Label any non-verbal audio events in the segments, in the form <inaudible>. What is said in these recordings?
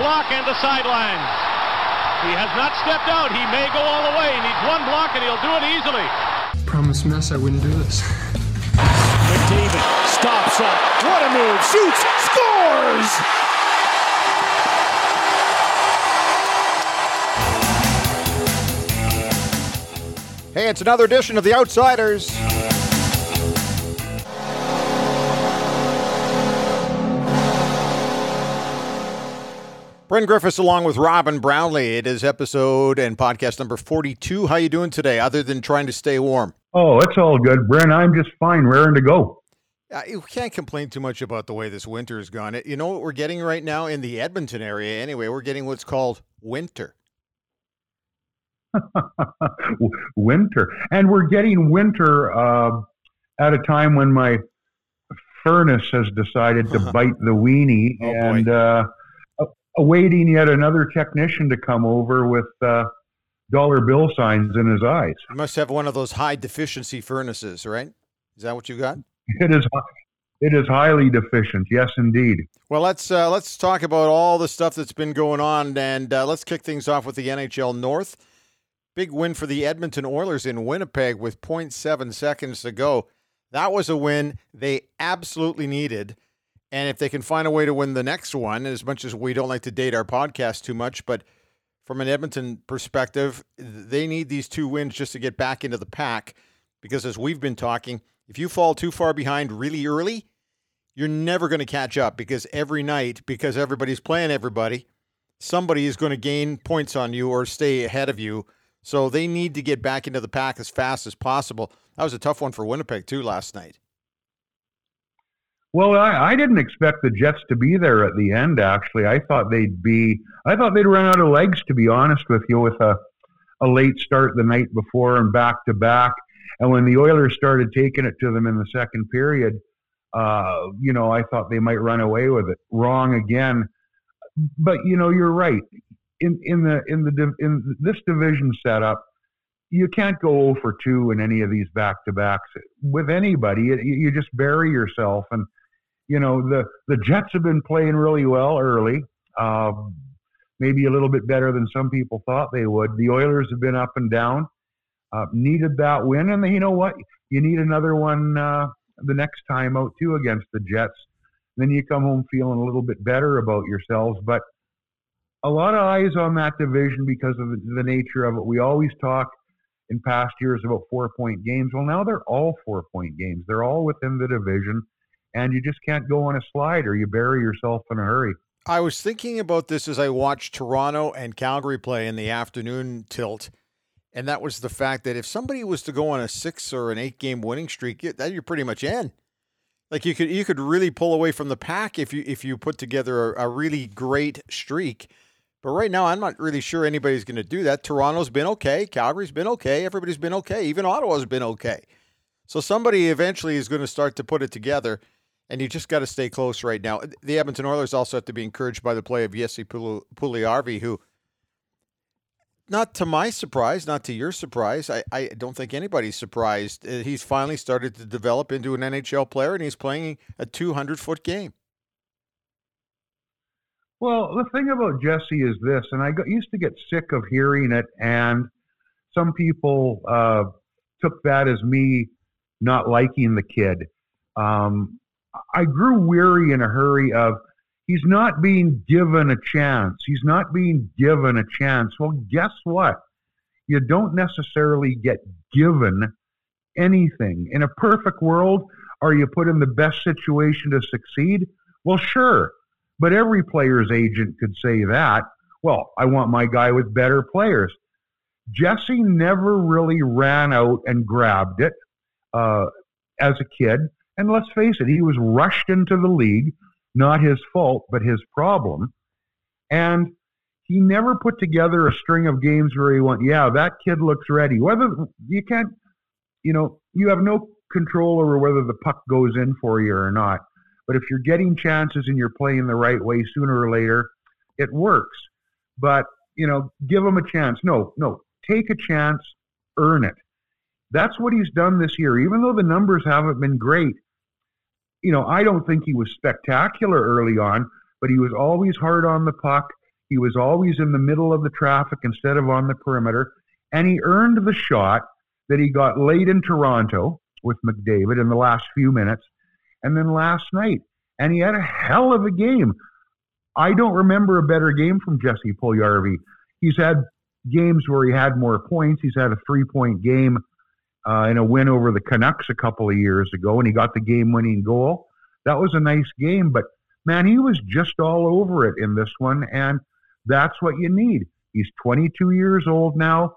block and the sideline. He has not stepped out. He may go all the way. He needs one block and he'll do it easily. Promise mess I wouldn't do this. McDavid stops up. What a move. Shoots. Scores! Hey, it's another edition of The Outsiders. Bryn Griffiths along with Robin Brownlee. It is episode and podcast number 42. How you doing today other than trying to stay warm? Oh, it's all good, Bryn. I'm just fine, raring to go. Uh, you can't complain too much about the way this winter has gone. You know what we're getting right now in the Edmonton area anyway? We're getting what's called winter. <laughs> winter. And we're getting winter uh, at a time when my furnace has decided to <laughs> bite the weenie. Oh, and uh, awaiting yet another technician to come over with uh, dollar bill signs in his eyes. You must have one of those high deficiency furnaces, right? Is that what you got? It is it is highly deficient. Yes, indeed. Well, let's uh, let's talk about all the stuff that's been going on, and uh, let's kick things off with the NHL North. Big win for the Edmonton Oilers in Winnipeg with 0.7 seconds to go. That was a win they absolutely needed. And if they can find a way to win the next one, as much as we don't like to date our podcast too much, but from an Edmonton perspective, they need these two wins just to get back into the pack. Because as we've been talking, if you fall too far behind really early, you're never going to catch up because every night, because everybody's playing everybody, somebody is going to gain points on you or stay ahead of you. So they need to get back into the pack as fast as possible. That was a tough one for Winnipeg, too, last night. Well, I, I didn't expect the Jets to be there at the end. Actually, I thought they'd be. I thought they'd run out of legs. To be honest with you, with a a late start the night before and back to back, and when the Oilers started taking it to them in the second period, uh, you know, I thought they might run away with it. Wrong again. But you know, you're right. In in the in the in this division setup, you can't go 0 for 2 in any of these back to backs with anybody. You, you just bury yourself. And you know, the the Jets have been playing really well early. Um, maybe a little bit better than some people thought they would. The Oilers have been up and down. Uh, needed that win, and you know what? You need another one uh, the next time out too against the Jets. Then you come home feeling a little bit better about yourselves. But a lot of eyes on that division because of the, the nature of it. We always talk in past years about four point games. Well, now they're all four point games. They're all within the division, and you just can't go on a slide or you bury yourself in a hurry. I was thinking about this as I watched Toronto and Calgary play in the afternoon tilt, and that was the fact that if somebody was to go on a six or an eight game winning streak, that you're pretty much in. Like you could you could really pull away from the pack if you if you put together a, a really great streak. But right now, I'm not really sure anybody's going to do that. Toronto's been okay, Calgary's been okay, everybody's been okay, even Ottawa's been okay. So somebody eventually is going to start to put it together and you just got to stay close right now. The Edmonton Oilers also have to be encouraged by the play of Jesse Puljujärvi, who, not to my surprise, not to your surprise, I, I don't think anybody's surprised. Uh, He's finally started to develop into an NHL player, and he's playing a 200 foot game. Well, the thing about Jesse is this, and I got, used to get sick of hearing it, and some people uh, took that as me not liking the kid. Um, I grew weary in a hurry of he's not being given a chance. He's not being given a chance. Well, guess what? You don't necessarily get given anything. In a perfect world, are you put in the best situation to succeed? Well, sure. But every player's agent could say that. Well, I want my guy with better players. Jesse never really ran out and grabbed it uh, as a kid. And let's face it, he was rushed into the league, not his fault, but his problem. And he never put together a string of games where he went, yeah, that kid looks ready. Whether you can't, you know, you have no control over whether the puck goes in for you or not. But if you're getting chances and you're playing the right way, sooner or later, it works. But, you know, give him a chance. No, no, take a chance, earn it. That's what he's done this year. Even though the numbers haven't been great, you know, I don't think he was spectacular early on, but he was always hard on the puck. He was always in the middle of the traffic instead of on the perimeter. And he earned the shot that he got late in Toronto with McDavid in the last few minutes and then last night. And he had a hell of a game. I don't remember a better game from Jesse Puljujarvi. He's had games where he had more points. He's had a three point game uh, in a win over the Canucks a couple of years ago, and he got the game winning goal. That was a nice game, but man, he was just all over it in this one, and that's what you need. He's 22 years old now.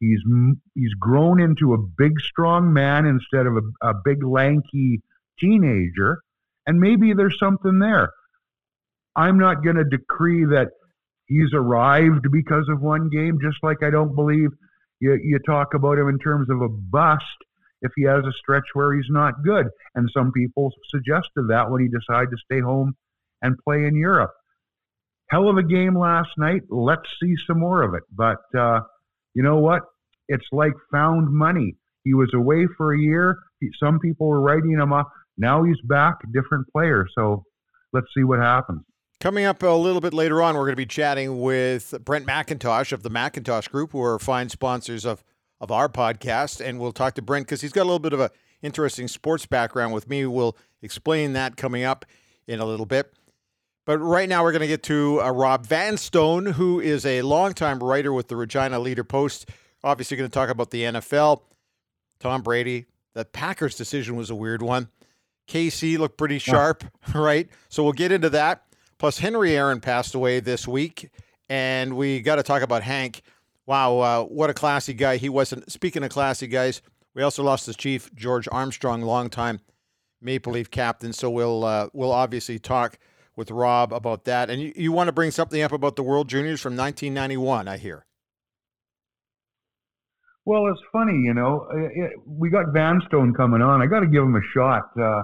He's he's grown into a big, strong man instead of a, a big, lanky teenager, and maybe there's something there. I'm not going to decree that he's arrived because of one game, just like I don't believe you, you talk about him in terms of a bust if he has a stretch where he's not good. And some people suggested that when he decided to stay home and play in Europe. Hell of a game last night. Let's see some more of it. But uh, you know what? It's like found money. He was away for a year. He, some people were writing him off. Now he's back, different player. So let's see what happens. Coming up a little bit later on, we're going to be chatting with Brent MacIntosh of the MacIntosh Group, who are fine sponsors of, of our podcast. And we'll talk to Brent because he's got a little bit of a interesting sports background with me. We'll explain that coming up in a little bit. But right now, we're going to get to uh, Rob Vanstone, who is a longtime writer with the Regina Leader Post. Obviously, going to talk about the NFL, Tom Brady. The Packers decision was a weird one. KC looked pretty sharp, <laughs> right? So we'll get into that. Plus, Henry Aaron passed away this week, and we got to talk about Hank. Wow, uh, what a classy guy he wasn't. Speaking of classy guys, we also lost his chief, George Armstrong, longtime Maple Leaf captain. So we'll uh, we'll obviously talk with Rob about that. And you, you want to bring something up about the World Juniors from 1991, I hear. Well, it's funny, you know. It, we got Vanstone coming on. I got to give him a shot. Uh,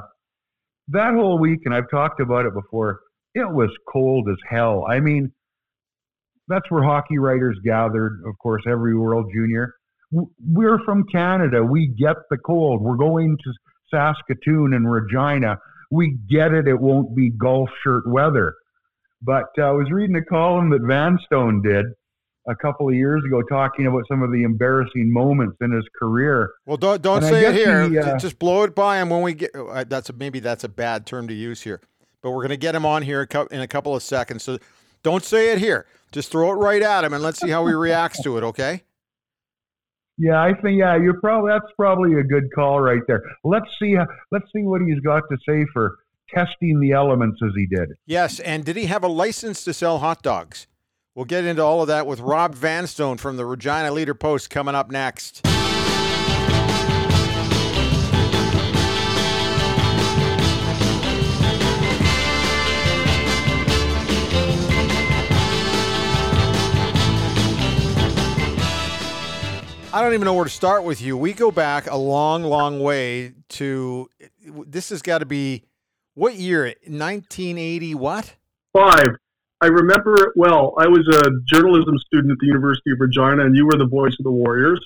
that whole week, and I've talked about it before it was cold as hell. I mean, that's where hockey writers gathered, of course, every World Junior. We're from Canada. We get the cold. We're going to Saskatoon and Regina. We get it. It won't be golf shirt weather. But uh, I was reading a column that Vanstone did a couple of years ago talking about some of the embarrassing moments in his career. Well, don't don't say it here. He, uh, Just blow it by him when we get. Uh, that's a, maybe that's a bad term to use here but we're going to get him on here in a couple of seconds. So don't say it here. Just throw it right at him and let's see how he reacts to it, okay? Yeah, I think yeah, you're probably that's probably a good call right there. Let's see let's see what he's got to say for testing the elements as he did. Yes, and did he have a license to sell hot dogs? We'll get into all of that with Rob Vanstone from the Regina Leader Post coming up next. I don't even know where to start with you. We go back a long, long way to this has got to be what year? 1980 what? 5. I remember it well. I was a journalism student at the University of Regina and you were the voice of the Warriors.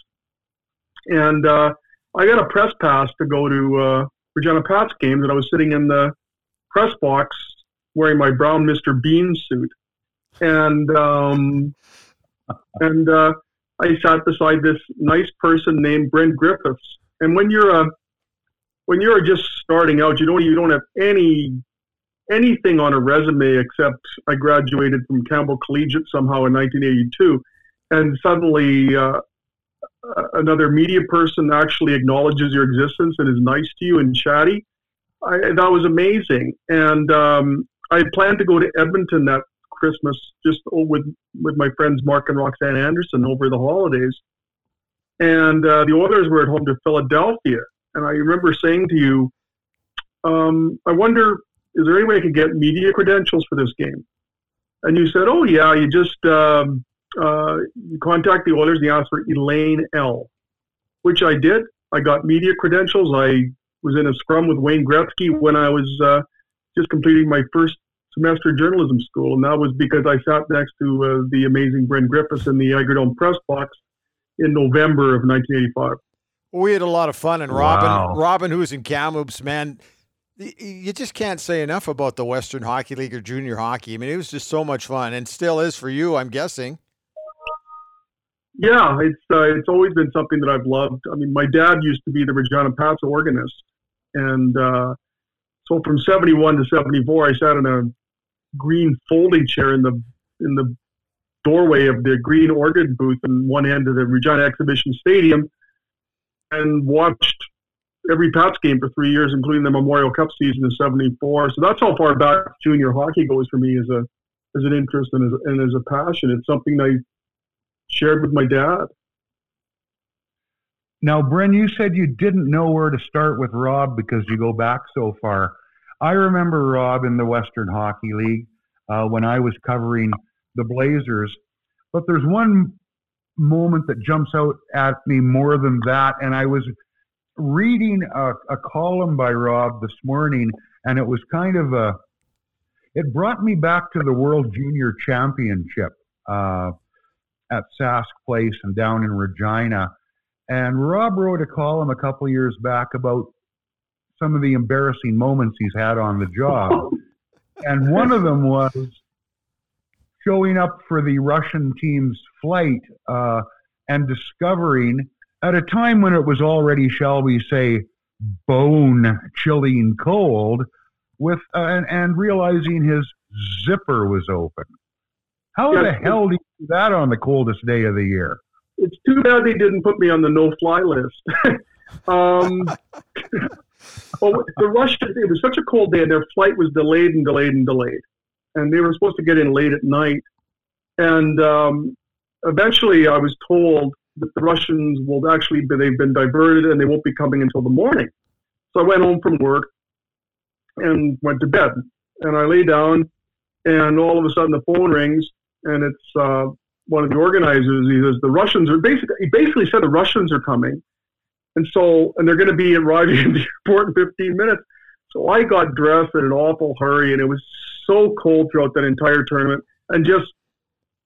And uh, I got a press pass to go to uh, Regina Pats games and I was sitting in the press box wearing my brown Mr. Bean suit. And um, and uh, I sat beside this nice person named Bryn Griffiths. And when you're a when you're just starting out, you don't you don't have any anything on a resume except I graduated from Campbell Collegiate somehow in 1982, and suddenly uh, another media person actually acknowledges your existence and is nice to you and chatty. I, that was amazing, and um, I planned to go to Edmonton that Christmas just with with my friends Mark and Roxanne Anderson over the holidays, and uh, the Oilers were at home to Philadelphia. And I remember saying to you, um, "I wonder, is there any way I could get media credentials for this game?" And you said, "Oh yeah, you just um, uh, you contact the Oilers and you ask for Elaine L." Which I did. I got media credentials. I was in a scrum with Wayne Gretzky when I was uh, just completing my first semester journalism school, and that was because I sat next to uh, the amazing Bryn Griffiths in the Agridome press box in November of 1985. We had a lot of fun, and Robin, wow. Robin, who's in Kamloops, man, You just can't say enough about the Western Hockey League or junior hockey. I mean, it was just so much fun, and still is for you, I'm guessing. Yeah, it's uh, it's always been something that I've loved. I mean, my dad used to be the Regina Pats organist, and uh, so from '71 to '74, I sat in a green folding chair in the in the doorway of the green organ booth in one end of the Regina Exhibition Stadium, and watched every Pats game for three years, including the Memorial Cup season in '74. So that's how far back junior hockey goes for me as a as an interest and as, and as a passion. It's something I shared with my dad. Now, Bryn, you said you didn't know where to start with Rob because you go back so far. I remember Rob in the Western Hockey League uh, when I was covering the Blazers. But there's one moment that jumps out at me more than that, and I was reading a, a column by Rob this morning, and it was kind of a. It brought me back to the World Junior Championship uh, at Sask Place and down in Regina. And Rob wrote a column a couple years back about some of the embarrassing moments he's had on the job. and one of them was showing up for the Russian team's flight uh, and discovering at a time when it was already, shall we say, bone chilling cold, with uh, and, and, realizing his zipper was open. How yes. the hell do you do that on the coldest day of the year? It's too bad they didn't put me on the no-fly list. <laughs> um, <laughs> well, the Russians, it was such a cold day, their flight was delayed and delayed and delayed and they were supposed to get in late at night. And um, eventually, I was told that the Russians will actually be, they've been diverted and they won't be coming until the morning. So I went home from work and went to bed. And I lay down, and all of a sudden the phone rings, and it's uh, one of the organizers. He says the Russians are basically he basically said the Russians are coming, and so and they're going to be arriving <laughs> in the airport in 15 minutes. So I got dressed in an awful hurry, and it was so cold throughout that entire tournament, and just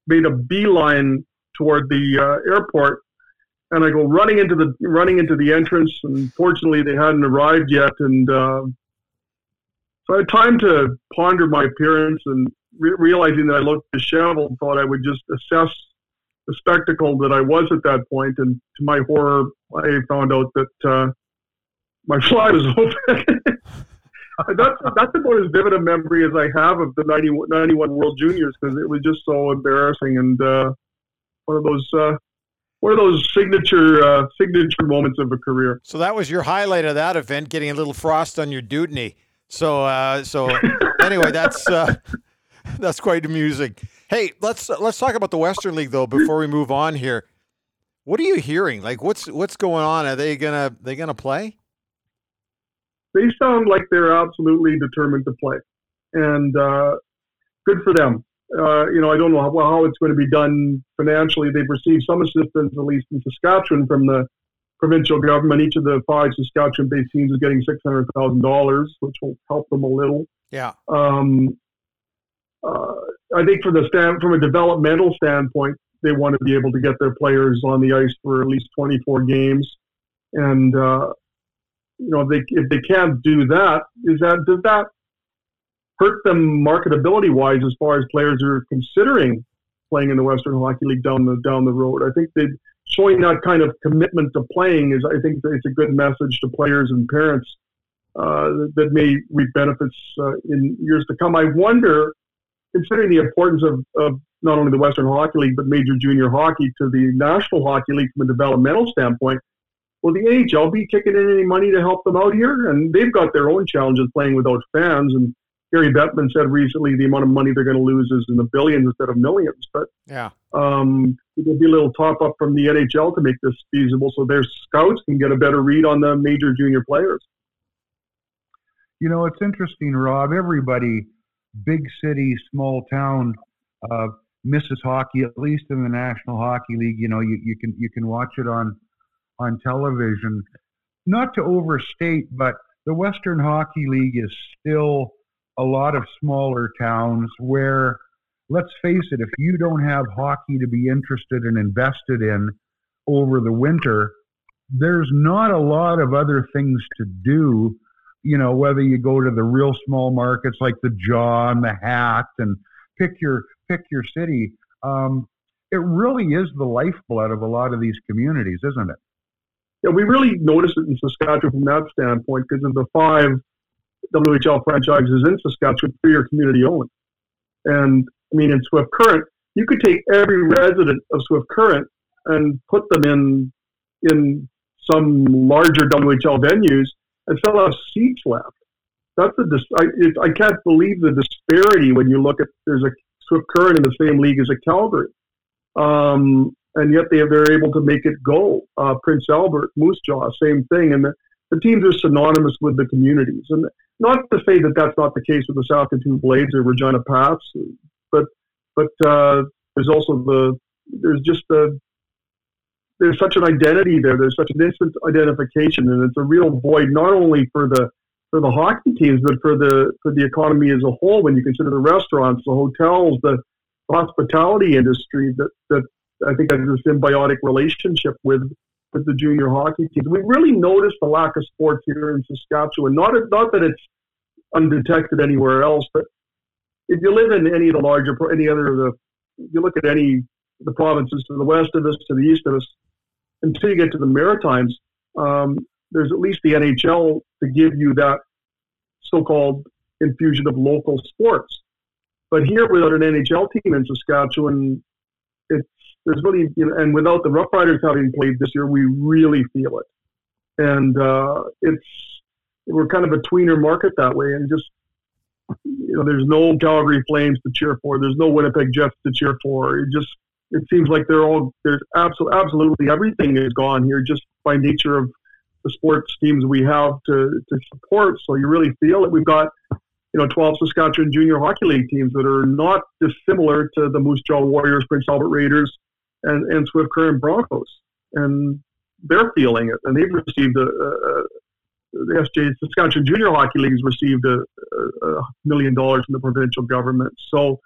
made a beeline toward the uh, airport. And I go running into the running into the entrance, and fortunately they hadn't arrived yet. And uh, so I had time to ponder my appearance, and re- realizing that I looked disheveled, thought I would just assess the spectacle that I was at that. And to my horror, I found out that uh, my fly was <laughs> open. <laughs> that's that's about as vivid a memory as I have of the 90, 91 World Juniors because it was just so embarrassing and uh, one of those uh, one of those signature uh, signature moments of a career. So that was your highlight of that event, getting a little frost on your Dewdney. So uh, so <laughs> anyway, that's uh, <laughs> that's quite amusing. Hey, let's let's talk about the Western League though before we move on here. What are you hearing? Like, what's what's going on? Are they gonna they gonna play? they sound like they're absolutely determined to play, and uh, good for them. Uh, you know, I don't know how, how, it's going to be done financially. They've received some assistance, at least in Saskatchewan, from the provincial government. Each of the five Saskatchewan-based teams is getting six hundred thousand dollars, which will help them a little. Yeah. Um, uh, I think from the stand, from a developmental standpoint, they want to be able to get their players on the ice for at least 24 games, and uh, you know, if they if they can't do that, is that does that hurt them marketability wise as far as players are considering playing in the Western Hockey League down the down the road? I think they showing that kind of commitment to playing is I think it's a good message to players and parents uh, that may reap benefits uh, in years to come. I wonder, considering the importance of, of not only the Western Hockey League but major junior hockey to the National Hockey League from a developmental standpoint will the AHL be kicking in any money to help them out here? And they've got their own challenges playing without fans. And Gary Bettman said recently the amount of money they're going to lose is in the billions instead of millions. But yeah, um, there'll be a little top up from the NHL to make this feasible, so their scouts can get a better read on the major junior players. You know, it's interesting, Rob. Everybody, big city, small town, uh, misses hockey. At least in the National Hockey League, you know, you, you can you can watch it on on television. Not to overstate, but the Western Hockey League is still a lot of smaller towns where, let's face it, if you don't have hockey to be interested and invested in over the winter, there's not a lot of other things to do you know, whether you go to the real small markets like the Jaw and the Hat and pick your pick your city. Um, it really is the lifeblood of a lot of these communities, isn't it? Yeah, we really notice it in Saskatchewan from that standpoint because of the five WHL franchises in Saskatchewan, three are community owned. And I mean, in Swift Current, you could take every resident of Swift Current and put them in in some larger WHL venues and still have seats left. That's the I, it, I can't believe the disparity when you look at there's a Swift Current in the same league as a Calgary, um, and yet they they're able to make it go. Uh, Prince Albert, Moose Jaw, same thing, and the, the teams are synonymous with the communities. And not to say that that's not the case with the Saskatoon Blades or Regina Pats, but but uh, there's also the there's just the there's such an identity there. There's such an instant identification, and it's a real void not only for the for the hockey teams, but for the for the economy as a whole. When you consider the restaurants, the hotels, the hospitality industry, that that I think has a symbiotic relationship with with the junior hockey teams. We really noticed the lack of sports here in Saskatchewan. Not not that it's undetected anywhere else, but if you live in any of the larger, any other of the, you look at any the provinces to the west of us, to the east of us, until you get to the Maritimes, um, there's at least the NHL to give you that so-called infusion of local sports. But here, without an NHL team in Saskatchewan, it's there's really you know, and without the Rough Riders having played this year, we really feel it. And uh, it's we're kind of a tweener market that way, and just you know, there's no Calgary Flames to cheer for. There's no Winnipeg Jets to cheer for. It just it seems like they're all there's absolutely absolutely everything is gone here just by nature of the sports teams we have to, to support. So you really feel that We've got you know 12 Saskatchewan Junior Hockey League teams that are not dissimilar to the Moose Jaw Warriors, Prince Albert Raiders, and and Swift Current Broncos, and they're feeling it, and they've received a, a the SJ Saskatchewan Junior Hockey League has received a, a, million dollars from the provincial government. So,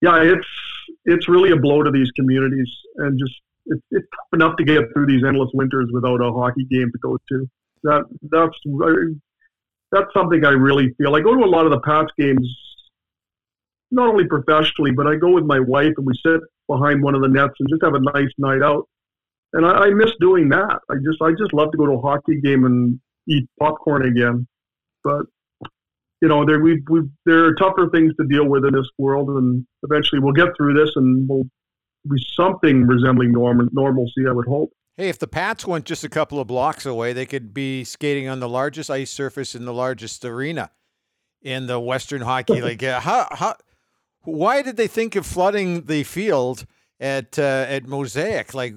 yeah, it's it's really a blow to these communities, and just it's, it's tough enough to get through these endless winters without a hockey game to go to. That that's that's something I really feel. I go to a lot of the Pats games, not only professionally, but I go with my wife and we sit behind one of the nets and just have a nice night out. And I, I miss doing that. I just I just love to go to a hockey game and eat popcorn again. But you know, there we we there are tougher things to deal with in this world, and eventually we'll get through this, and we'll be something resembling normal normalcy. I would hope. Hey, if the Pats went just a couple of blocks away, they could be skating on the largest ice surface in the largest arena in the Western Hockey League. <laughs> how, how, why did they think of flooding the field at uh, at Mosaic? Like,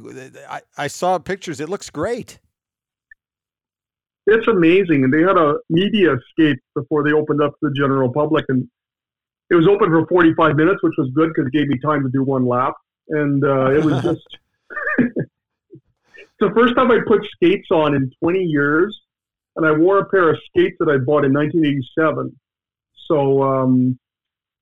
I, I saw pictures; it looks great it's amazing. And they had a media escape before they opened up to the general public, and it was open for 45 minutes, which was good because it gave me time to do one lap. And uh, it was <laughs> just <laughs> the first time I put skates on in 20 years, and I wore a pair of skates that I bought in 1987. So um,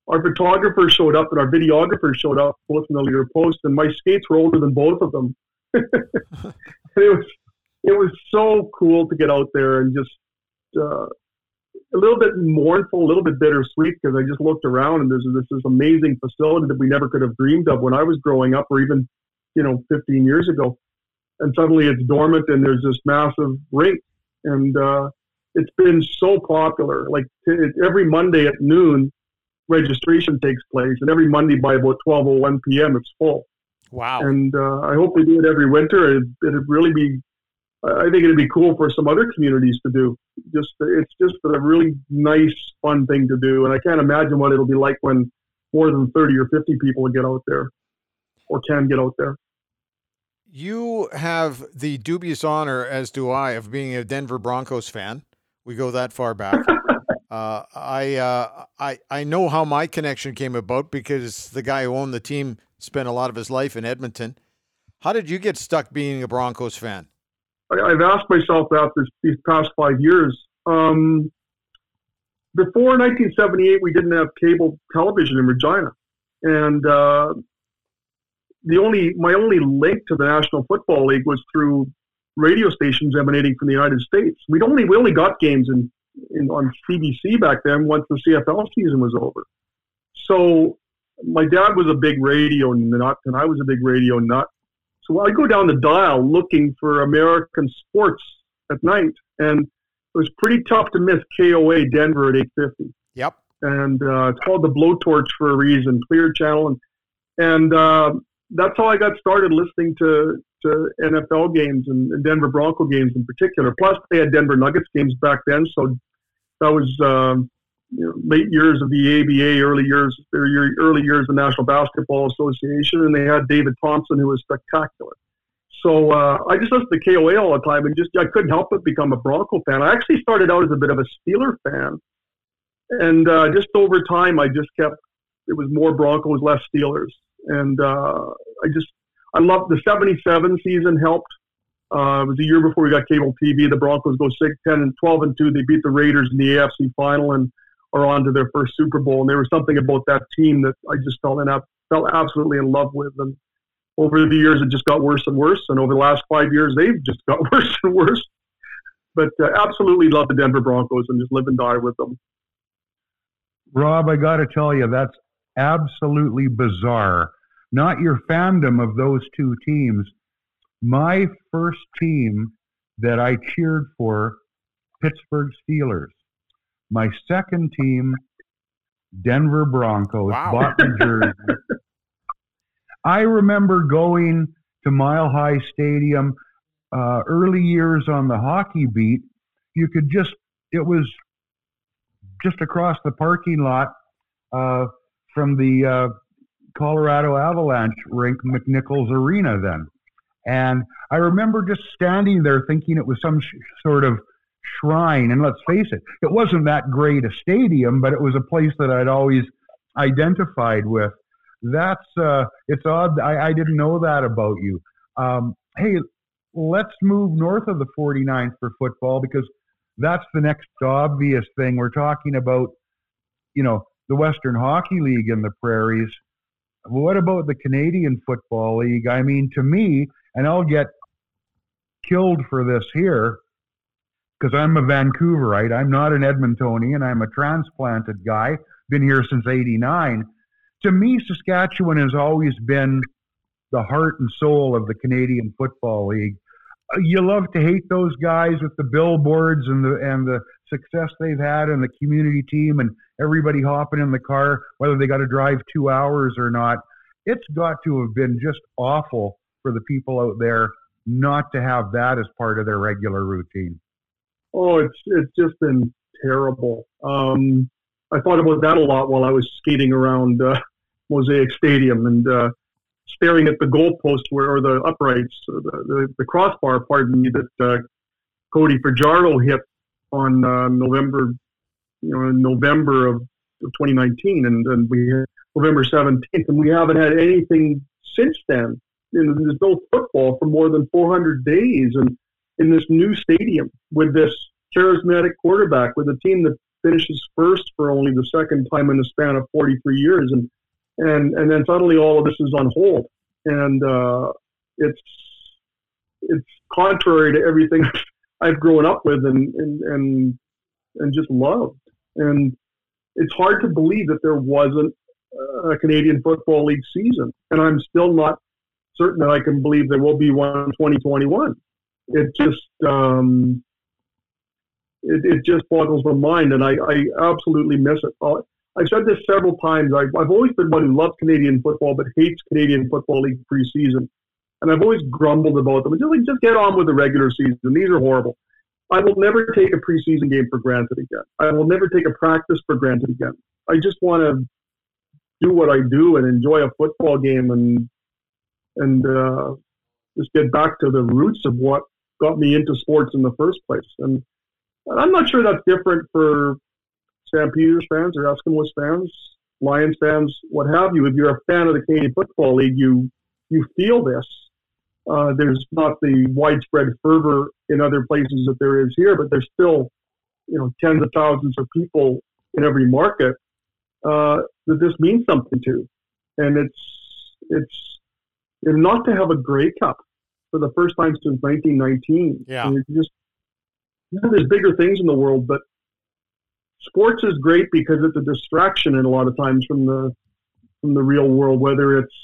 our photographer showed up and our videographer showed up, both from the Leader Post, and my skates were older than both of them. <laughs> it was it was so cool to get out there and just uh, a little bit mournful, a little bit bittersweet because I just looked around and there's this, this amazing facility that we never could have dreamed of when I was growing up or even, you know, 15 years ago. And suddenly it's dormant and there's this massive rink. And uh, it's been so popular. Like t- every Monday at noon, registration takes place. And every Monday by about 12.01 p.m., it's full. Wow. And uh, I hope they do it every winter. It, it'd really be I think it'd be cool for some other communities to do. Just it's just a really nice, fun thing to do, and I can't imagine what it'll be like when more than thirty or fifty people get out there, or can get out there. You have the dubious honor, as do I, of being a Denver Broncos fan. We go that far back. <laughs> uh, I uh, I I know how my connection came about because the guy who owned the team spent a lot of his life in Edmonton. How did you get stuck being a Broncos fan? I, have asked myself that this, these past five years. Um, before 1978, we didn't have cable television in Regina, and uh, the only my only link to the National Football League was through radio stations emanating from the United States. We only we only got games in in, on CBC back then once the CFL season was over. So my dad was a big radio nut, and I was a big radio nut. So I go down the dial looking for American sports at night, and it was pretty tough to miss KOA Denver at 850. Yep. And uh, it's called the Blowtorch for a reason, Clear Channel, and and uh, that's how I got started listening to to NFL games and, and, Denver Bronco games in particular. Plus, they had Denver Nuggets games back then, so that was um, you know, late years of the ABA, early years, early years of the National Basketball Association, and they had David Thompson, who was spectacular. So uh, I just listened to KOA all the time, and just I couldn't help but become a Bronco fan. I actually started out as a bit of a Steeler fan, and uh, just over time, I just kept it was more Broncos, less Steelers, and uh, I just I loved the '77 season. Helped. Uh, it was a year before we got cable TV. The Broncos go 6, 10, and 12 and two. They beat the Raiders in the AFC final, and are on to their first Super Bowl. And there was something about that team that I just fell in fell absolutely in love with. And over the years, it just got worse and worse. And over the last five years, they've just got <laughs> worse and worse. But uh, absolutely love the Denver Broncos and just live and die with them. Rob, I got to tell you, that's absolutely bizarre. Not your fandom of those two teams. My first team that I cheered for, Pittsburgh Steelers. My second team, Denver Broncos, wow. bought the jersey. <laughs> I remember going to Mile High Stadium uh, early years on the hockey beat. You could just, it was just across the parking lot uh, from the uh, Colorado Avalanche rink, McNichols Arena, then. And I remember just standing there thinking it was some sh- sort of shrine. And let's face it, it wasn't that great a stadium, but it was a place that I'd always identified with. That's uh, it's odd. I, I didn't know that about you. Um, hey, let's move north of the 49th for football because that's the next obvious thing. We're talking about, you know, the Western Hockey League in the prairies. What about the Canadian Football League? I mean, to me, and I'll get killed for this here, because I'm a Vancouverite. I'm not an Edmontonian. I'm a transplanted guy. Been here since '89. To me, Saskatchewan has always been the heart and soul of the Canadian Football League. Uh, you love to hate those guys with the billboards and the and the success they've had and the community team and everybody hopping in the car, whether they got to drive two hours or not. It's got to have been just awful for the people out there not to have that as part of their regular routine. Oh, it's it's just been terrible. Um, I thought about that a lot while I was skating around uh, Mosaic Stadium and uh, staring at the goalpost where, or the uprights, or the, the, the crossbar, pardon me, that uh, Cody Fajardo hit on uh, November, you know, November of, of 2019, and, and we November 17th, and we haven't had anything since then. You know, there's no football for more than 400 days, and in this new stadium with this charismatic quarterback with a team that finishes first for only the second time in the span of 43 years, and and and then suddenly all of this is on hold, and uh, it's it's contrary to everything <laughs> I've grown up with and and and and just loved, and it's hard to believe that there wasn't a Canadian Football League season, and I'm still not certain that I can believe there will be one in 2021 it just um, it, it just boggles my mind, and I, I absolutely miss it. Uh, I've said this several times. I've, I've always been one who loves Canadian football but hates Canadian Football League preseason, and I've always grumbled about them. Just like just get on with the regular season. These are horrible. I will never take a preseason game for granted again. I will never take a practice for granted again. I just want to do what I do and enjoy a football game and and uh, just get back to the roots of what got me into sports in the first place. And I'm not sure that's different for Stampeders fans or Eskimos fans, Lions fans, what have you. If you're a fan of the Canadian Football League, you you feel this. Uh, there's not the widespread fervor in other places that there is here, but there's still, you know, tens of thousands of people in every market uh, that this means something to, and it's it's not to have a Grey Cup for the first time since 1919. Yeah. just, you know, there's bigger things in the world, but sports is great because it's a distraction and a lot of times from the from the real world, whether it's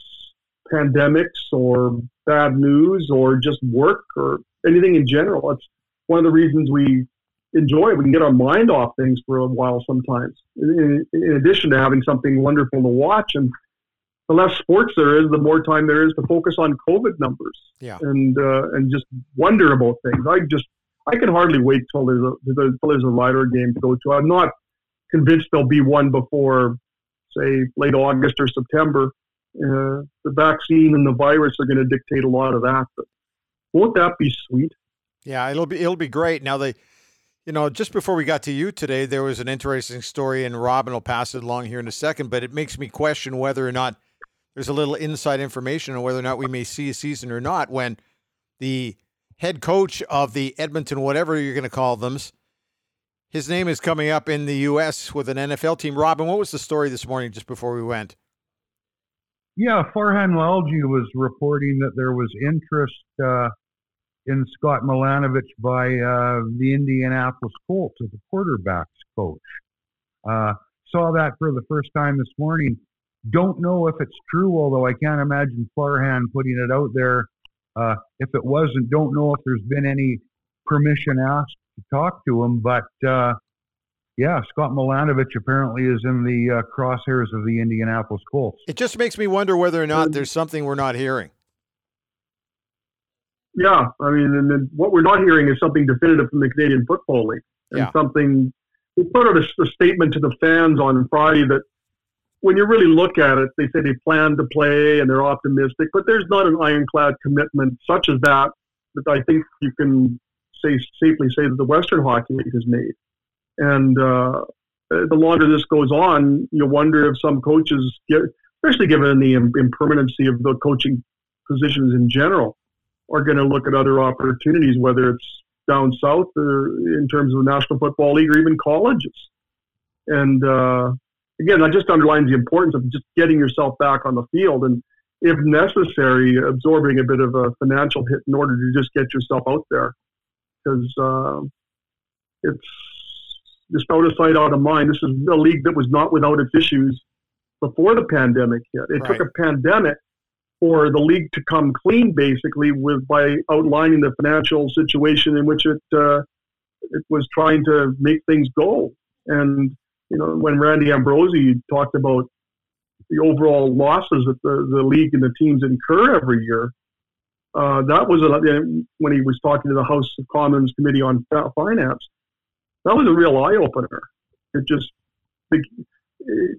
pandemics or bad news or just work or anything in general. It's one of the reasons we enjoy it. We can get our mind off things for a while sometimes, in, in addition to having something wonderful to watch. And the less sports there is, the more time there is to focus on COVID numbers Yeah. and uh, and just wonder about things. I just I can hardly wait till there's a till there's a Rider game to go to. I'm not convinced there'll be one before, say, late August or September. Uh, the vaccine and the virus are going to dictate a lot of that. But won't that be sweet? Yeah, it'll be it'll be great. Now they, you know, just before we got to you today, there was an interesting story, and Robin will pass it along here in a second. But it makes me question whether or not there's a little inside information on whether or not we may see a season or not when the head coach of the Edmonton, whatever you're going to call them, his name is coming up in the U.S. with an NFL team. Robin, what was the story this morning just before we went? Yeah, Farhan Lalji was reporting that there was interest uh, in Scott Milanovich by uh, the Indianapolis Colts as a quarterbacks coach. Uh, saw that for the first time this morning. Don't know if it's true, although I can't imagine Farhan putting it out there. Uh, if it wasn't, don't know if there's been any permission asked to talk to him. But uh, yeah, Scott Milanovich apparently is in the uh, crosshairs of the Indianapolis Colts. It just makes me wonder whether or not there's something we're not hearing. Yeah, I mean, and then what we're not hearing is something definitive from the Canadian Football League, and Yeah. something. We put out a, a statement to the fans on Friday that, when you really look at it, they say they plan to play and they're optimistic, but there's not an ironclad commitment such as that that I think you can say safely say that the Western Hockey League has made. And uh, the longer this goes on, you wonder if some coaches, especially given the impermanency of the coaching positions in general, are going to look at other opportunities, whether it's down south or in terms of the National Football League or even colleges. And uh, again, that just underlines the importance of just getting yourself back on the field and, if necessary, absorbing a bit of a financial hit in order to just get yourself out there. Because uh, it's just out of sight, out of mind. This is a league that was not without its issues before the pandemic hit. It took a pandemic for the league to come clean, basically, with by outlining the financial situation in which it uh, it was trying to make things go. And you know, when Randy Ambrosie talked about the overall losses that the, the league and the teams incur every year, uh, that was a, when he was talking to the House of Commons Committee on Finance. That was a real eye opener. It just the,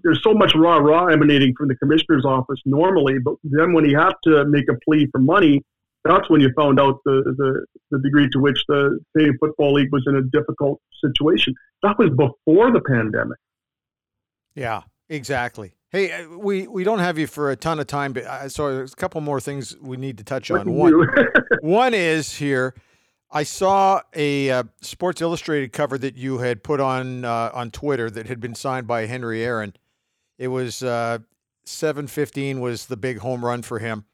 there's so much raw raw emanating from the commissioner's office normally, but then when he had to make a plea for money, that's when you found out the, the, the degree to which the Canadian Football League was in a difficult situation. That was before the pandemic. Yeah, exactly. Hey, uh, we we don't have you for a ton of time, but uh, so there's a couple more things we need to touch on. One, one is here. I saw a uh, Sports Illustrated cover that you had put on uh, on Twitter that had been signed by Henry Aaron. It was uh, seven fifteen was the big home run for him,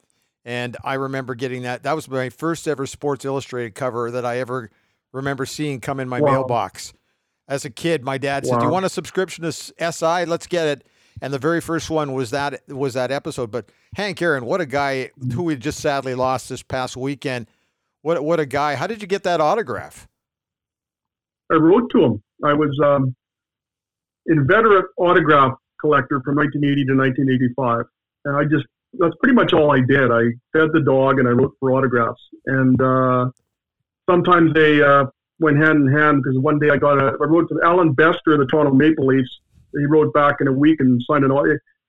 and I remember getting that. That was my first ever Sports Illustrated cover that I ever remember seeing come in my Wow. mailbox. As a kid, my dad said, "Do you want a subscription to SI? Let's get it." And the very first one was that was that episode. But Hank Aaron, what a guy who we just sadly lost this past weekend. What what a guy! How did you get that autograph? I wrote to him. I was um, inveterate autograph collector from 1980 to 1985, and I just that's pretty much all I did. I fed the dog and I wrote for autographs, and uh, sometimes they uh, went hand in hand because one day I got a I wrote to Allan Bester of the Toronto Maple Leafs. He wrote back in a week and signed an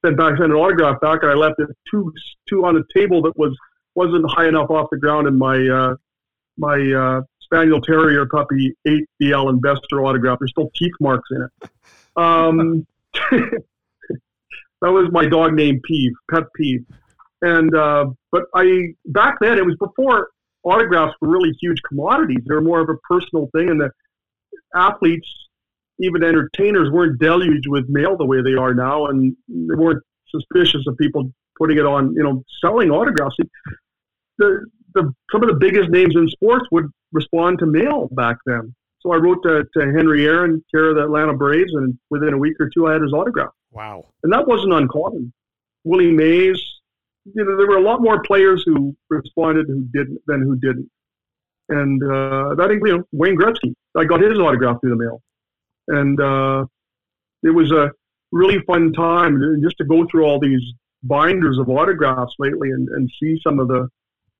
sent back sent an autograph back, and I left it two two on a table that was wasn't high enough off the ground, and my uh, my uh, Spaniel Terrier puppy ate the Allan Bester autograph. There's still teeth marks in it. Um, <laughs> <laughs> that was my dog named Peeve, pet peeve. And uh, but I back then it was before autographs were really huge commodities. They were more of a personal thing, and the athletes, even entertainers, weren't deluged with mail the way they are now, and they weren't suspicious of people putting it on, you know, selling autographs. The, the some of the biggest names in sports would respond to mail back then. So I wrote to, to Henry Aaron, care of the Atlanta Braves, and within a week or two, I had his autograph. Wow. And that wasn't uncommon. Willie Mays, you know, there were a lot more players who responded who didn't than who didn't. And uh, that, know, Wayne Gretzky, I got his autograph through the mail. And uh, it was a really fun time just to go through all these binders of autographs lately and, and see some of the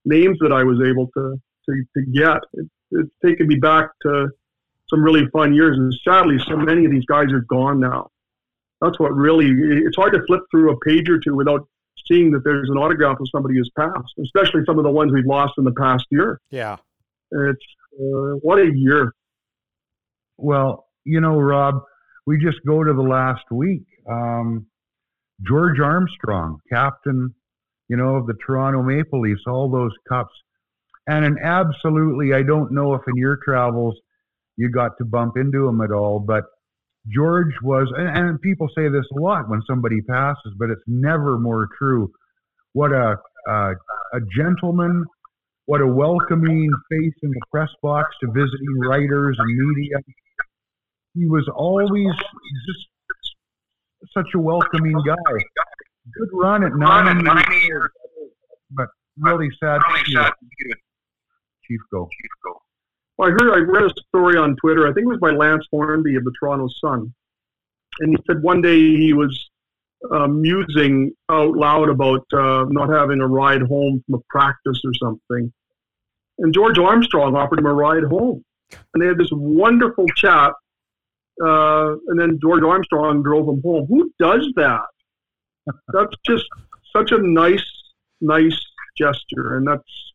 names that I was able to, to, to get. It, it's taken me back to some really fun years. And sadly, so many of these guys are gone now. That's what really, it's hard to flip through a page or two without seeing that there's an autograph of somebody who's passed, especially some of the ones we've lost in the past year. Yeah. It's uh, what a year. Well, you know, Rob, we just go to the last week. Um, George Armstrong, captain, you know, of the Toronto Maple Leafs, all those cups. And an absolutely, I don't know if in your travels you got to bump into him at all, but George was, and, and people say this a lot when somebody passes, but it's never more true. What a, a, a gentleman, what a welcoming face in the press box to visiting writers and media. He was always just such a welcoming guy. Good run at nine, nine years, but really sad to see it. Chief go. I heard I read a story on Twitter. I think it was by Lance Hornby of the Toronto Sun, and he said one day he was uh, musing out loud about uh, not having a ride home from a practice or something, and George Armstrong offered him a ride home, and they had this wonderful chat. Uh, and then George Armstrong drove him home. Who does that? That's just such a nice, nice gesture, and that's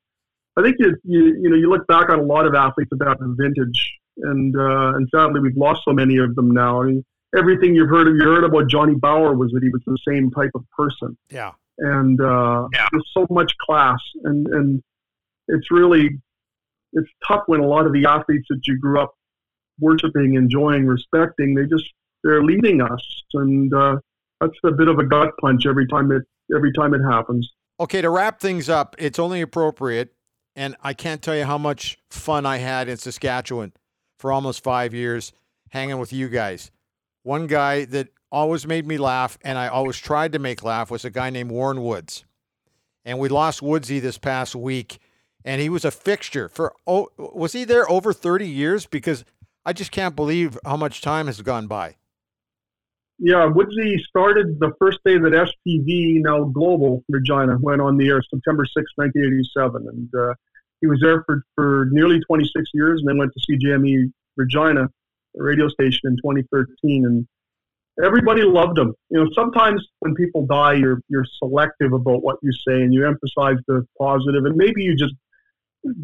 I think you, you, you know you look back on a lot of athletes of that vintage, and uh, and sadly we've lost so many of them now. I mean, everything you've heard of, you heard about Johnny Bower was that he was the same type of person. Yeah. And uh, yeah. there's so much class, and and it's really it's tough when a lot of the athletes that you grew up worshiping, enjoying, respecting, they just they're leaving us, and uh, that's a bit of a gut punch every time it every time it happens. Okay, to wrap things up, it's only appropriate and I can't tell you how much fun I had in Saskatchewan for almost five years hanging with you guys. One guy that always made me laugh and I always tried to make laugh was a guy named Warren Woods. And we lost Woodsy this past week, and he was a fixture for, oh, was he there over 30 years? Because I just can't believe how much time has gone by. Yeah, Woodsy started the first day that STV, now Global Regina, went on the air, September 6, 1987. And uh, he was there for, for nearly 26 years and then went to CJME Regina, radio station, in 2013. And everybody loved him. You know, sometimes when people die, you're, you're selective about what you say and you emphasize the positive, and maybe you just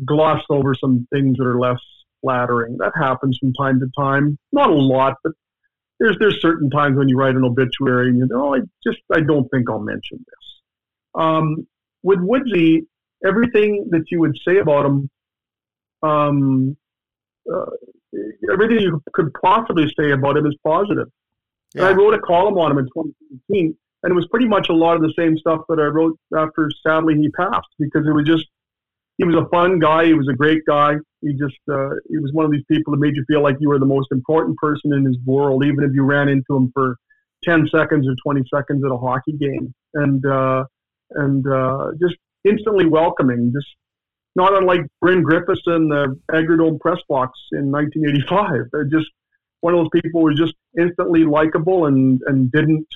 gloss over some things that are less flattering. That happens from time to time. Not a lot, but there's there's certain times when you write an obituary and you know, oh, I just I don't think I'll mention this. Um, with Woodsy, everything that you would say about him, um, uh, everything you could possibly say about him is positive. Yeah. I wrote a column on him in 2017, and it was pretty much a lot of the same stuff that I wrote after sadly he passed because it was just he was a fun guy. He was a great guy. He just uh, he was one of these people that made you feel like you were the most important person in his world, even if you ran into him for ten seconds or twenty seconds at a hockey game, and uh, and uh, just instantly welcoming. Just not unlike Bryn Griffiths in the Agridome press box in 1985. They're just one of those people who was just instantly likable and and didn't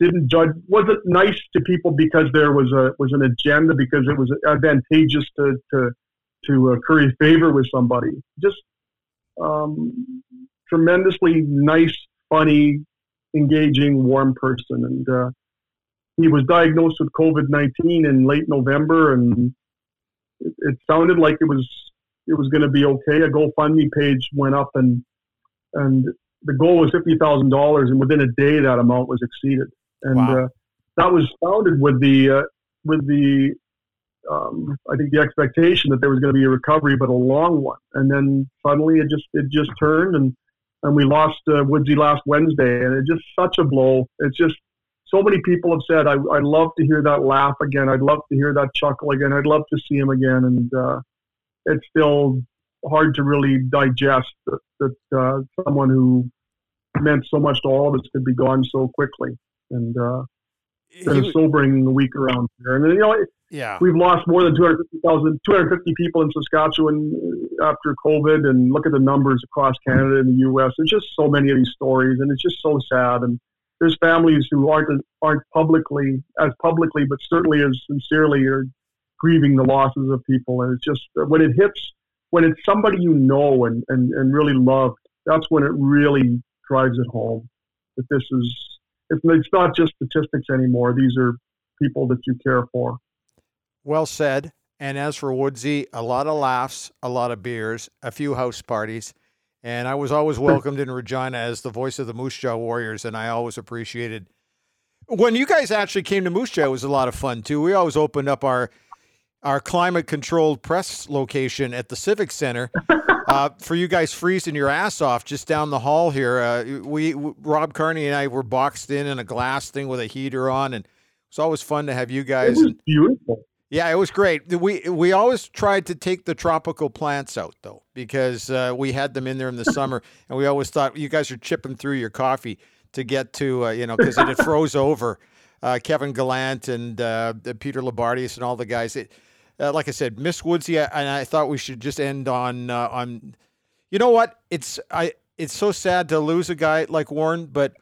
didn't judge wasn't nice to people because there was a was an agenda because it was advantageous to to to uh, curry favor with somebody just um, tremendously nice funny engaging warm person and uh, he was diagnosed with covid-19 in late november and it, it sounded like it was it was going to be okay a gofundme page went up and and the goal was fifty thousand dollars, and within a day that amount was exceeded and wow. uh, that was founded with the uh, with the um, I think the expectation that there was going to be a recovery, but a long one. And then suddenly it just it just turned, and and we lost uh, Woodsy last Wednesday, and it's just such a blow. It's just so many people have said, I, would love to hear that laugh again. I'd love to hear that chuckle again. I'd love to see him again. And uh, it's still hard to really digest that, that uh, someone who meant so much to all of us could be gone so quickly. And uh, it's been a sobering week around here. And you know, yeah, we've lost more than 250,000, 250 people in Saskatchewan after COVID, and look at the numbers across Canada and the U.S. There's just so many of these stories, and it's just so sad. And there's families who aren't aren't publicly as publicly, but certainly as sincerely are grieving the losses of people. And it's just when it hits, when it's somebody you know and and, and really loved, that's when it really drives it home that this is it's, it's not just statistics anymore. These are people that you care for. Well said. And as for Woodsy, a lot of laughs, a lot of beers, a few house parties. And I was always welcomed in Regina as the voice of the Moose Jaw Warriors, and I always appreciated when you guys actually came to Moose Jaw. It was a lot of fun too. We always opened up our our climate controlled press location at the Civic Center <laughs> uh, for you guys freezing your ass off just down the hall here. Uh, we Rob Carney and I were boxed in in a glass thing with a heater on, and it's always fun to have you guys. It was beautiful. Yeah, it was great. We we always tried to take the tropical plants out though, because uh, we had them in there in the <laughs> summer, and we always thought you guys are chipping through your coffee to get to uh, you know because it <laughs> froze over. Uh, Kevin Gallant and uh, Peter Loubardias and all the guys. It, uh, like I said, Miss Woodsy, and I thought we should just end on uh, on. You know what? It's I. It's so sad to lose a guy like Warren, but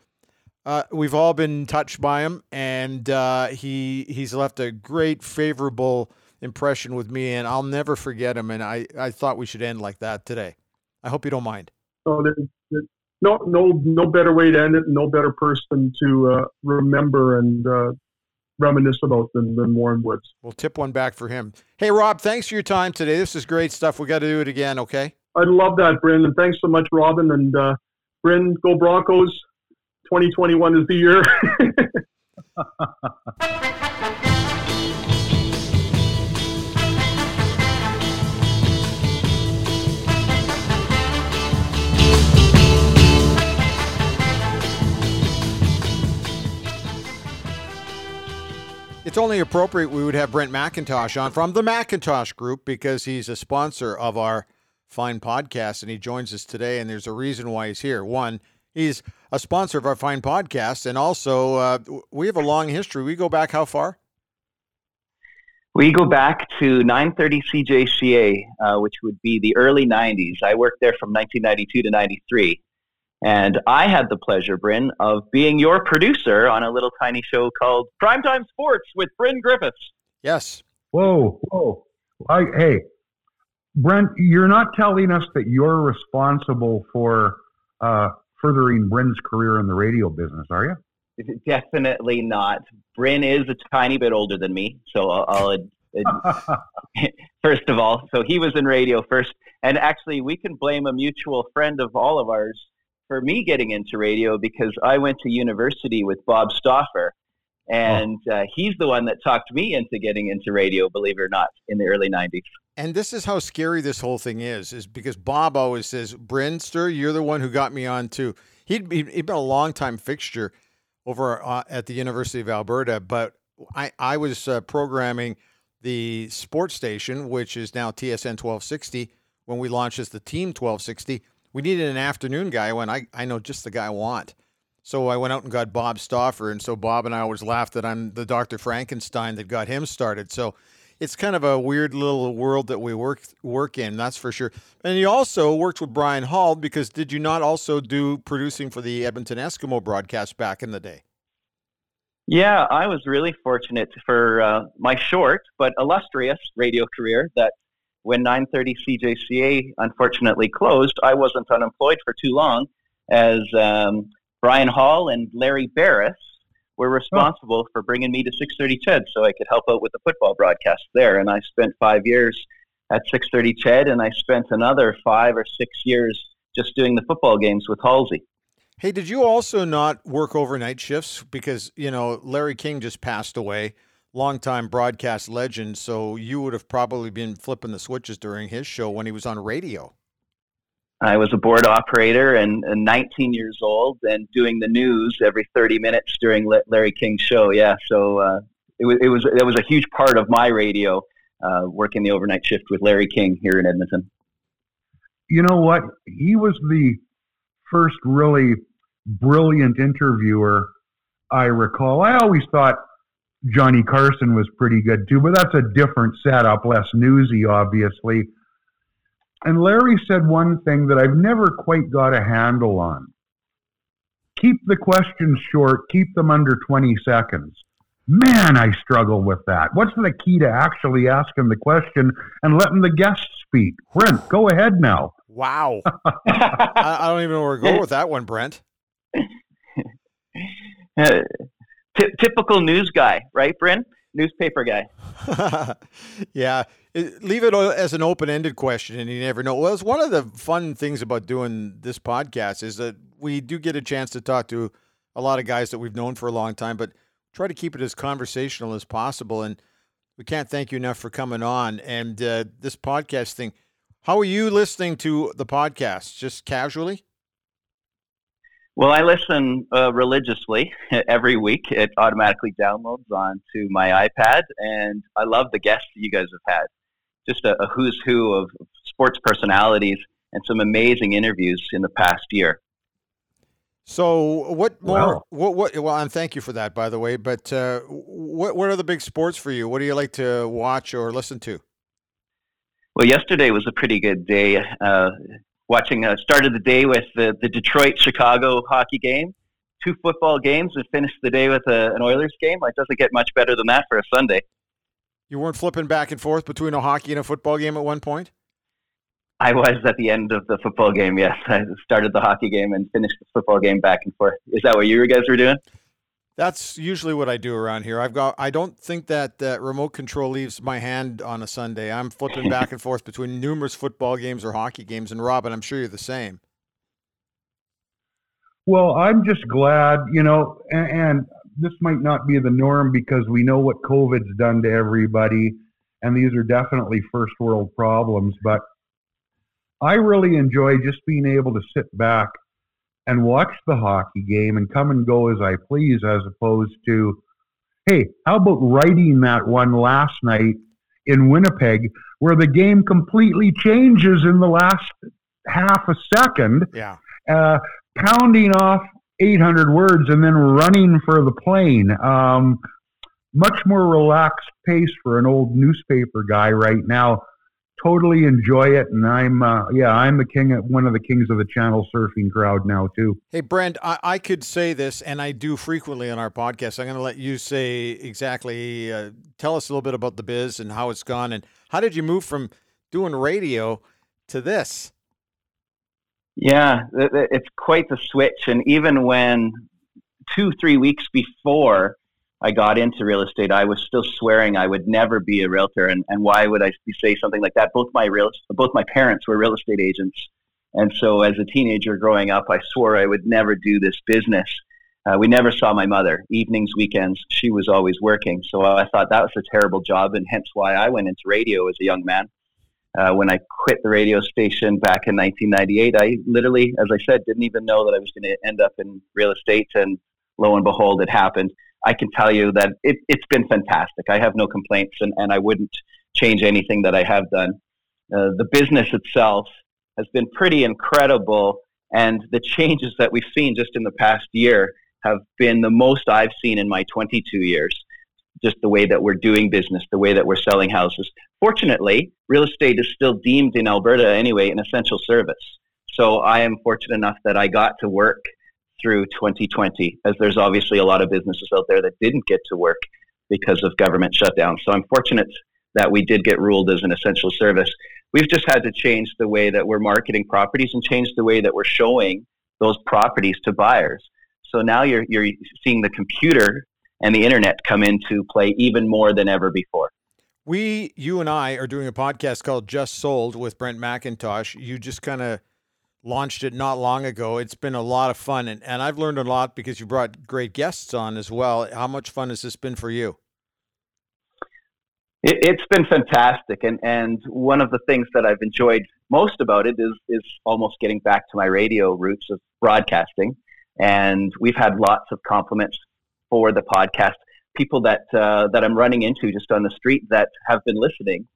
uh, we've all been touched by him, and uh, he he's left a great, favorable impression with me, and I'll never forget him. And I, I thought we should end like that today. I hope you don't mind. Oh, no, no, no better way to end it. No better person to uh, remember and uh, reminisce about than, than Warren Woods. We'll tip one back for him. Hey, Rob, thanks for your time today. This is great stuff. We got to do it again, okay? I love that, Bryn, and thanks so much, Robin. And uh, Bryn, go Broncos. 2021 is the year. <laughs> It's only appropriate we would have Brent MacIntosh on from the MacIntosh Group because he's a sponsor of our fine podcast and he joins us today. And there's a reason why he's here. One, he's a sponsor of our fine podcast, and also uh, we have a long history. We go back how far? We go back to 930 CJCA, uh, which would be the early 90s. I worked there from 1992 to 93. And I had the pleasure, Bryn, of being your producer on a little tiny show called Primetime Sports with Bryn Griffiths. Yes. Whoa, whoa. I, hey, Brent, you're not telling us that you're responsible for uh, furthering Bryn's career in the radio business, are you? Definitely not. Bryn is a tiny bit older than me, so I'll, I'll <laughs> first of all, so he was in radio first, and actually, we can blame a mutual friend of all of ours for me getting into radio because I went to university with Bob Stauffer, and oh. uh, he's the one that talked me into getting into radio. Believe it or not, in the early '90s. And this is how scary this whole thing is, is because Bob always says, Brinster, you're the one who got me on too. He'd, he'd been a long time fixture over uh, at the University of Alberta, but I, I was uh, programming the sports station, which is now TSN 1260, when we launched as the Team 1260. We needed an afternoon guy when I, I know just the guy I want. So I went out and got Bob Stauffer. And so Bob and I always laughed that I'm the Dr. Frankenstein that got him started. So it's kind of a weird little world that we work work in. That's for sure. And you also worked with Brian Hall because did you not also do producing for the Edmonton Eskimo broadcast back in the day? Yeah, I was really fortunate for uh, my short but illustrious radio career that when 930 CJCA unfortunately closed, I wasn't unemployed for too long as um, Brian Hall and Larry Barris were responsible for bringing me to 630 CHED so I could help out with the football broadcast there. And I spent five years at 630 CHED, and I spent another five or six years just doing the football games with Halsey. Hey, did you also not work overnight shifts? Because, you know, Larry King just passed away, longtime broadcast legend. So you would have probably been flipping the switches during his show when he was on radio. I was a board operator and, and 19 years old and doing the news every 30 minutes during Larry King's show. Yeah, so uh, it was it was it was a huge part of my radio uh, working the overnight shift with Larry King here in Edmonton. you know what? He was the first really brilliant interviewer I recall. I always thought Johnny Carson was pretty good too, but that's a different setup, less newsy, obviously. And Larry said one thing that I've never quite got a handle on. Keep the questions short, keep them under 20 seconds. Man, I struggle with that. What's the key to actually asking the question and letting the guest speak? Brent, go ahead now. Wow. <laughs> I, I, don't even know where to go with that one, Brent. <laughs> Uh, t- typical news guy, right, Brent? Newspaper guy. <laughs> yeah. It, leave it as an open ended question and you never know. Well, it's one of the fun things about doing this podcast is that we do get a chance to talk to a lot of guys that we've known for a long time, but try to keep it as conversational as possible. And we can't thank you enough for coming on. And uh, this podcast thing, how are you listening to the podcast? Just casually? Well, I listen uh, religiously <laughs> every week. It automatically downloads onto my iPad, and I love the guests that you guys have had. Just a, a who's who of sports personalities and some amazing interviews in the past year. So, what more? What, what? Well, and thank you for that, by the way. But uh, what what are the big sports for you? What do you like to watch or listen to? Well, yesterday was a pretty good day. Uh, watching uh, started the day with the, the Detroit Chicago hockey game, two football games, and finished the day with a, an Oilers game. It doesn't get much better than that for a Sunday. You weren't flipping back and forth between a hockey and a football game at one point. I was at the end of the football game. Yes, I started the hockey game and finished the football game back and forth. Is that what you guys were doing? That's usually what I do around here. I've got. I don't think that that remote control leaves my hand on a Sunday. I'm flipping back and forth between numerous football games or hockey games. And Robin, I'm sure you're the same. Well, I'm just glad, you know, and, and this might not be the norm because we know what COVID's done to everybody, and these are definitely first world problems. But I really enjoy just being able to sit back and watch the hockey game and come and go as I please, as opposed to, hey, how about writing that one last night in Winnipeg where the game completely changes in the last half a second? Yeah. Uh, pounding off 800 words and then running for the plane. Um, much more relaxed pace for an old newspaper guy right now totally enjoy it, and I'm uh, yeah, I'm the king, of, one of the kings of the channel surfing crowd now too. Hey, Brent, I, I could say this, and I do frequently on our podcast. I'm going to let you say exactly. Uh, tell us a little bit about the biz and how it's gone, and how did you move from doing radio to this? Yeah, it's quite the switch, and even when two, three weeks before I got into real estate, I was still swearing I would never be a realtor. And, and why would I say something like that? Both my real, both my parents were real estate agents. And so as a teenager growing up, I swore I would never do this business. Uh, we never saw my mother. Evenings, weekends, she was always working. So I thought that was a terrible job, and hence why I went into radio as a young man. Uh, when I quit the radio station back in 1998, I literally, as I said, didn't even know that I was going to end up in real estate. And lo and behold, it happened. I can tell you that it, has been fantastic. I have no complaints, and, and I wouldn't change anything that I have done. Uh, the business itself has been pretty incredible, and the changes that we've seen just in the past year have been the most I've seen in my 22 years. Just the way that we're doing business, the way that we're selling houses. Fortunately, real estate is still deemed in Alberta anyway an essential service. So I am fortunate enough that I got to work through 2020, as there's obviously a lot of businesses out there that didn't get to work because of government shutdown. So I'm fortunate that we did get ruled as an essential service. We've just had to change the way that we're marketing properties and change the way that we're showing those properties to buyers. So now you're, you're seeing the computer and the internet come into play even more than ever before. We, you and I, are doing a podcast called Just Sold with Brent MacIntosh. You just kind of launched it not long ago. It's been a lot of fun, and, and I've learned a lot because you brought great guests on as well. How much fun has this been for you? It, has been fantastic, and and one of the things that I've enjoyed most about it is is almost getting back to my radio roots of broadcasting. And we've had lots of compliments for the podcast. People that uh, that I'm running into just on the street that have been listening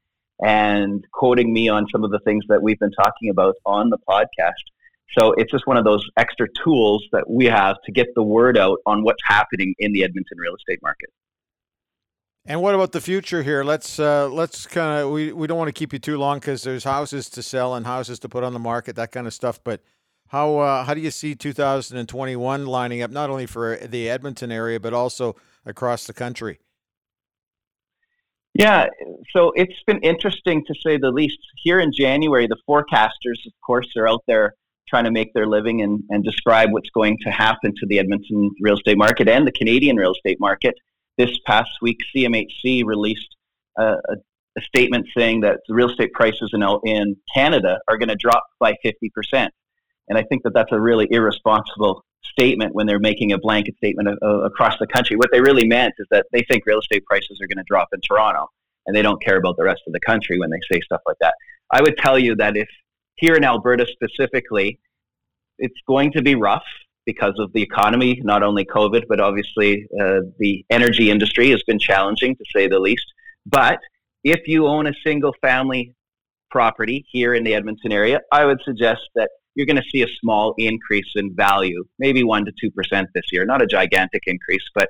and quoting me on some of the things that we've been talking about on the podcast. So it's just one of those extra tools that we have to get the word out on what's happening in the Edmonton real estate market. And what about the future here? Let's uh, let's kind of we, we don't want to keep you too long because there's houses to sell and houses to put on the market, that kind of stuff. But how uh, how do you see 2021 lining up, not only for the Edmonton area but also across the country? Yeah, so it's been interesting to say the least. Here in January, the forecasters, of course, are out there trying to make their living and, and describe what's going to happen to the Edmonton real estate market and the Canadian real estate market. This past week, CMHC released a, a, a statement saying that the real estate prices in, in Canada are going to drop by 50%. And I think that that's a really irresponsible statement when they're making a blanket statement across the country. What they really meant is that they think real estate prices are going to drop in Toronto and they don't care about the rest of the country when they say stuff like that. I would tell you that if here in Alberta specifically, it's going to be rough because of the economy, not only COVID, but obviously uh, the energy industry has been challenging to say the least. But if you own a single family property here in the Edmonton area, I would suggest that you're going to see a small increase in value, maybe one to two percent this year. Not a gigantic increase, but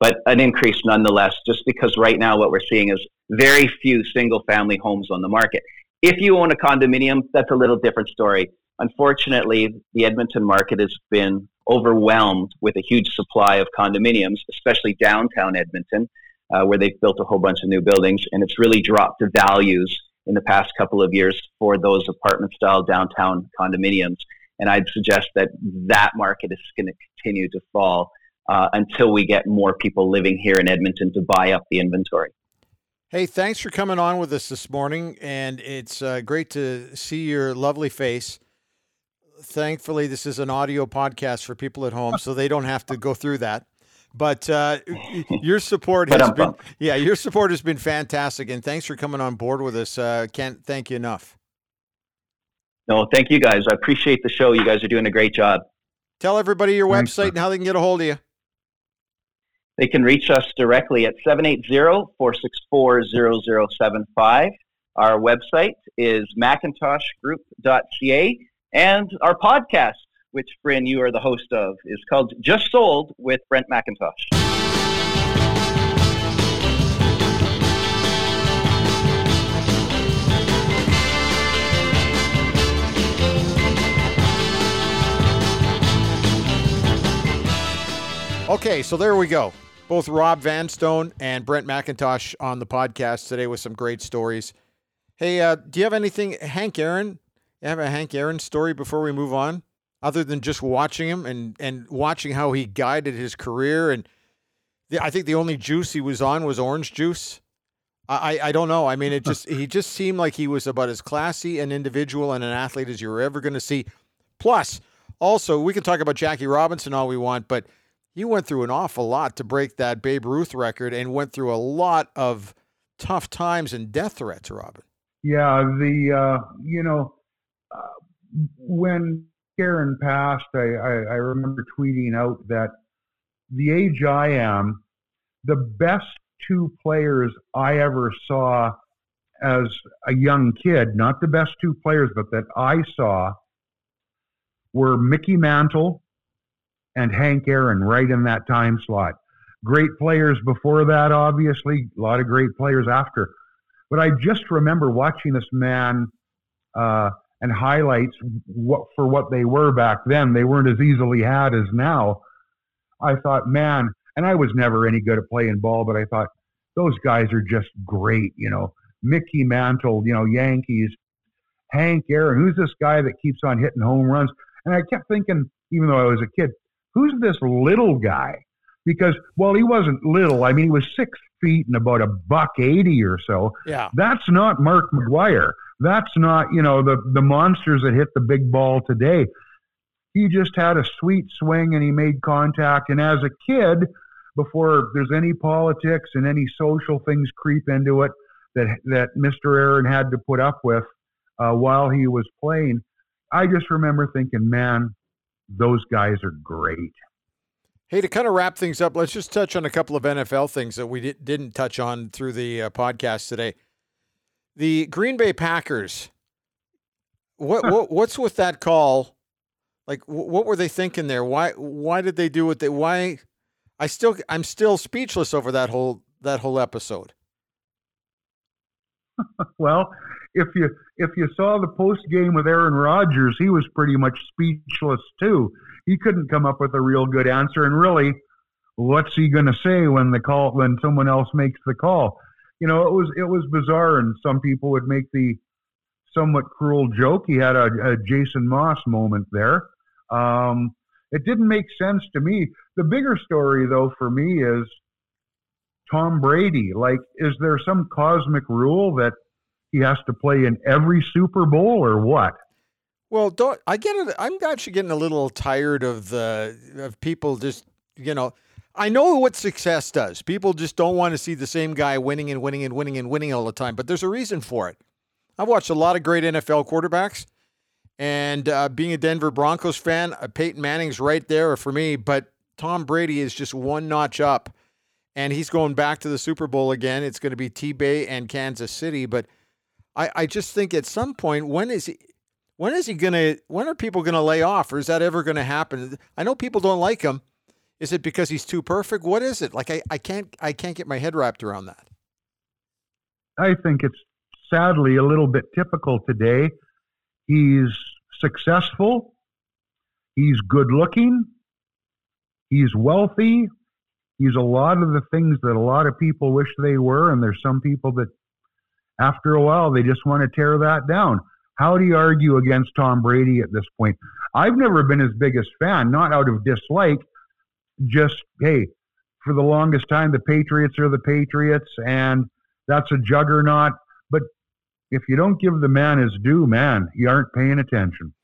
but an increase nonetheless. Just because right now what we're seeing is very few single-family homes on the market. If you own a condominium, that's a little different story. Unfortunately, the Edmonton market has been overwhelmed with a huge supply of condominiums, especially downtown Edmonton, uh, where they've built a whole bunch of new buildings, and it's really dropped the values in the past couple of years for those apartment style downtown condominiums. And I'd suggest that that market is going to continue to fall uh, until we get more people living here in Edmonton to buy up the inventory. Hey, thanks for coming on with us this morning. And it's uh, great to see your lovely face. Thankfully, this is an audio podcast for people at home, so they don't have to go through that. But uh, your support has been yeah, your support has been fantastic, and thanks for coming on board with us. Uh, can't thank you enough. No, thank you guys. I appreciate the show. You guys are doing a great job. Tell everybody your thanks, website and how they can get a hold of you. They can reach us directly at 780-464-0075. Our website is macintoshgroup.ca and our podcast which Bryn, you are the host of, is called Just Sold with Brent MacIntosh. Okay, so there we go. Both Rob Vanstone and Brent MacIntosh on the podcast today with some great stories. Hey, uh, do you have anything, Hank Aaron? You have a Hank Aaron story before we move on? Other than just watching him and and watching how he guided his career and the, I think the only juice he was on was orange juice. I, I don't know. I mean, it just he just seemed like he was about as classy an individual and an athlete as you were ever going to see. Plus, also we can talk about Jackie Robinson all we want, but he went through an awful lot to break that Babe Ruth record and went through a lot of tough times and death threats. Robin. Yeah, the uh, you know uh, when Aaron passed, I, I, I remember tweeting out that the age I am, the best two players I ever saw as a young kid, not the best two players, but that I saw were Mickey Mantle and Hank Aaron right in that time slot. Great players before that, obviously, a lot of great players after. But I just remember watching this man uh, and highlights what for what they were back then. They weren't as easily had as now. I thought, man, and I was never any good at playing ball, but I thought those guys are just great. You know, Mickey Mantle, you know, Yankees, Hank Aaron. Who's this guy that keeps on hitting home runs? And I kept thinking, even though I was a kid, who's this little guy? Because well, he wasn't little. I mean, he was six feet and about a buck eighty or so. Yeah, that's not Mark McGwire. That's not, you know, the, the monsters that hit the big ball today. He just had a sweet swing and he made contact. And as a kid, before there's any politics and any social things creep into it that, that Mr. Aaron had to put up with uh, while he was playing, I just remember thinking, man, those guys are great. Hey, to kind of wrap things up, let's just touch on a couple of NFL things that we didn't touch on through the uh, podcast today The Green Bay Packers. What, what what's with that call? Like, what were they thinking there? Why why did they do what they? Why? I still I'm still speechless over that whole that whole episode. <laughs> well, if you if you saw the post game with Aaron Rodgers, he was pretty much speechless too. He couldn't come up with a real good answer, and really, what's he going to say when the call when someone else makes the call? You know, it was it was bizarre, and some people would make the somewhat cruel joke. He had a, a Jason Moss moment there. Um, it didn't make sense to me. The bigger story, though, for me is Tom Brady. Like, is there some cosmic rule that he has to play in every Super Bowl or what? Well, don't I get it? I'm actually getting a little tired of the of people just you know. I know what success does. People just don't want to see the same guy winning and winning and winning and winning all the time. But there's a reason for it. I've watched a lot of great NFL quarterbacks, and uh, being a Denver Broncos fan, uh, Peyton Manning's right there for me. But Tom Brady is just one notch up, and he's going back to the Super Bowl again. It's going to be T Bay and Kansas City, but I, I just think at some point, when is he? When is he gonna? When are people gonna lay off, or is that ever gonna happen? I know people don't like him. Is it because he's too perfect? What is it? Like I, I can't I can't get my head wrapped around that. I think it's sadly a little bit typical today. He's successful. He's good looking. He's wealthy. He's a lot of the things that a lot of people wish they were, and there's some people that after a while, they just want to tear that down. How do you argue against Tom Brady at this point? I've never been his biggest fan, not out of dislike, just, hey, for the longest time, the Patriots are the Patriots, and that's a juggernaut. But if you don't give the man his due, man, you aren't paying attention.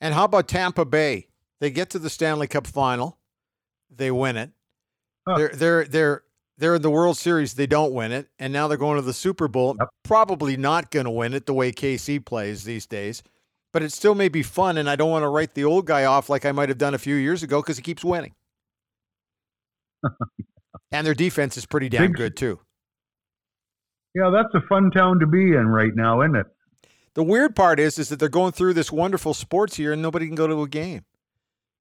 And how about Tampa Bay? They get to the Stanley Cup final, they win it. Huh. They're they're they're they're in the World Series, they don't win it, and now they're going to the Super Bowl. Yep. Probably not going to win it the way KC plays these days, but it still may be fun. And I don't want to write the old guy off like I might have done a few years ago because he keeps winning. And their defense is pretty damn Big, good too. Yeah, that's a fun town to be in right now, isn't it? The weird part is, is that they're going through this wonderful sports year and nobody can go to a game.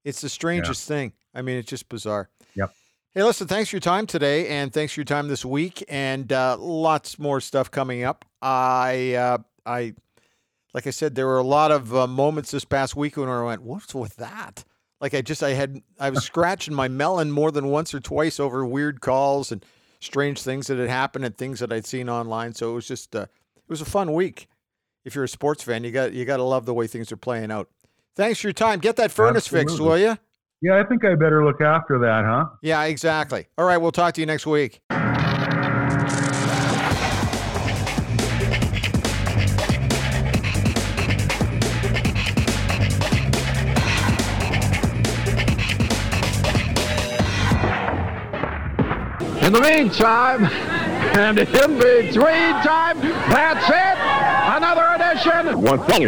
It's the strangest yeah. thing. I mean, it's just bizarre. Yep. Hey, listen, thanks for your time today, and thanks for your time this week, and uh, lots more stuff coming up. I, uh, I, like I said, there were a lot of uh, moments this past week when I went, "What's with that?" Like I just, I had, I was scratching my melon more than once or twice over weird calls and strange things that had happened and things that I'd seen online. So it was just, uh, it was a fun week. If you're a sports fan, you got, you got to love the way things are playing out. Thanks for your time. Get that furnace Absolutely. fixed, will you? Yeah, I think I better look after that, huh? Yeah, exactly. All right, we'll talk to you next week. In the meantime, and in between time, that's it. Another edition. One thing.